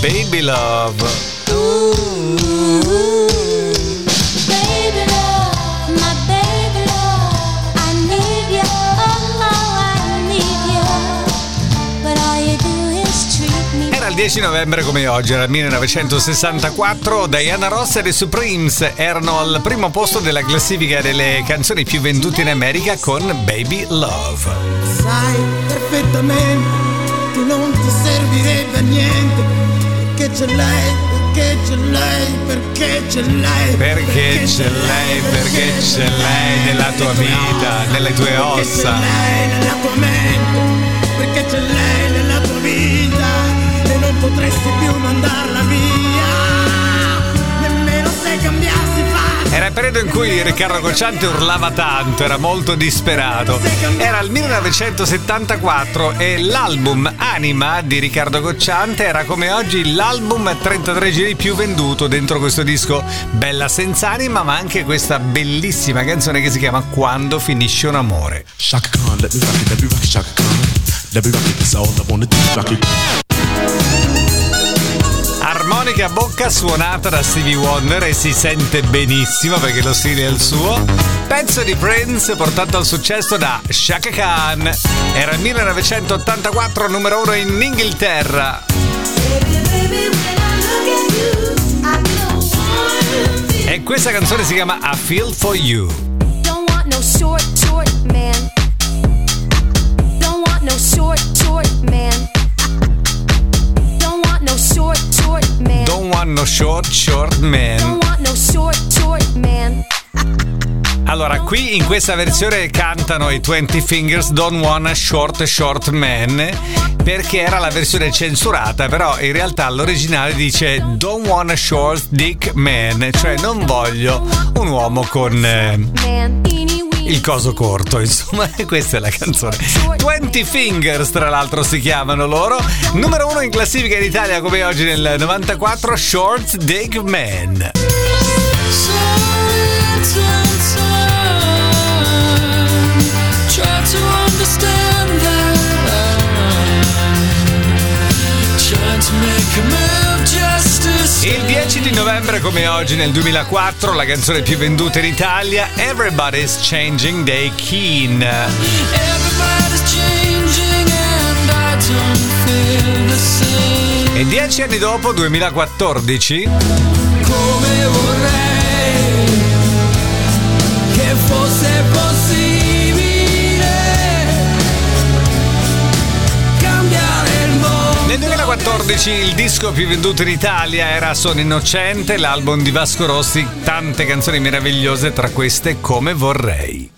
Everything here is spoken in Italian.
Baby Love. Era il 10 novembre come oggi, era il 1964, Diana Ross e The Supremes erano al primo posto della classifica delle canzoni più vendute in America con Baby Love. Sai perfettamente che non ti servirebbe a niente. Perché c'è lei, perché c'è lei, perché c'è lei Perché c'è lei, perché c'è lei nella tua vita, nelle tue Perché c'è ossa. lei nella tua mente. Perché c'è lei nella tua vita. E non potresti più mandarla via periodo in cui Riccardo Cocciante urlava tanto, era molto disperato. Era il 1974 e l'album Anima di Riccardo Cocciante era come oggi l'album a 33 giri più venduto dentro questo disco Bella senza anima, ma anche questa bellissima canzone che si chiama Quando finisce un amore. Shaka Khan, let me rock it, let me rock it, Shaka Khan. Let me rock it, that's all I wanna do. Rock it. Armonica a bocca suonata da Stevie Wonder e si sente benissimo perché lo stile è il suo. Pezzo di Prince portato al successo da Shaka Khan. Era il 1984 numero uno in Inghilterra. E questa canzone si chiama I Feel For You. No short, short man. Don't want no short, short man. Allora, qui in questa versione cantano i 20 Fingers Don't Wanna Short Short Man perché era la versione censurata, però in realtà l'originale dice Don't Wanna Short Dick Man, cioè non voglio un uomo con eh. Il coso corto, insomma, questa è la canzone. 20 Fingers, tra l'altro, si chiamano loro. Numero uno in classifica in Italia come oggi nel 94, Short Dick Man. Il 10 di novembre come oggi nel 2004 la canzone più venduta in Italia Everybody's Changing Day Keen. E dieci anni dopo, 2014, Come vorrei 2014 il disco più venduto in Italia era Sono Innocente, l'album di Vasco Rossi, tante canzoni meravigliose tra queste Come vorrei.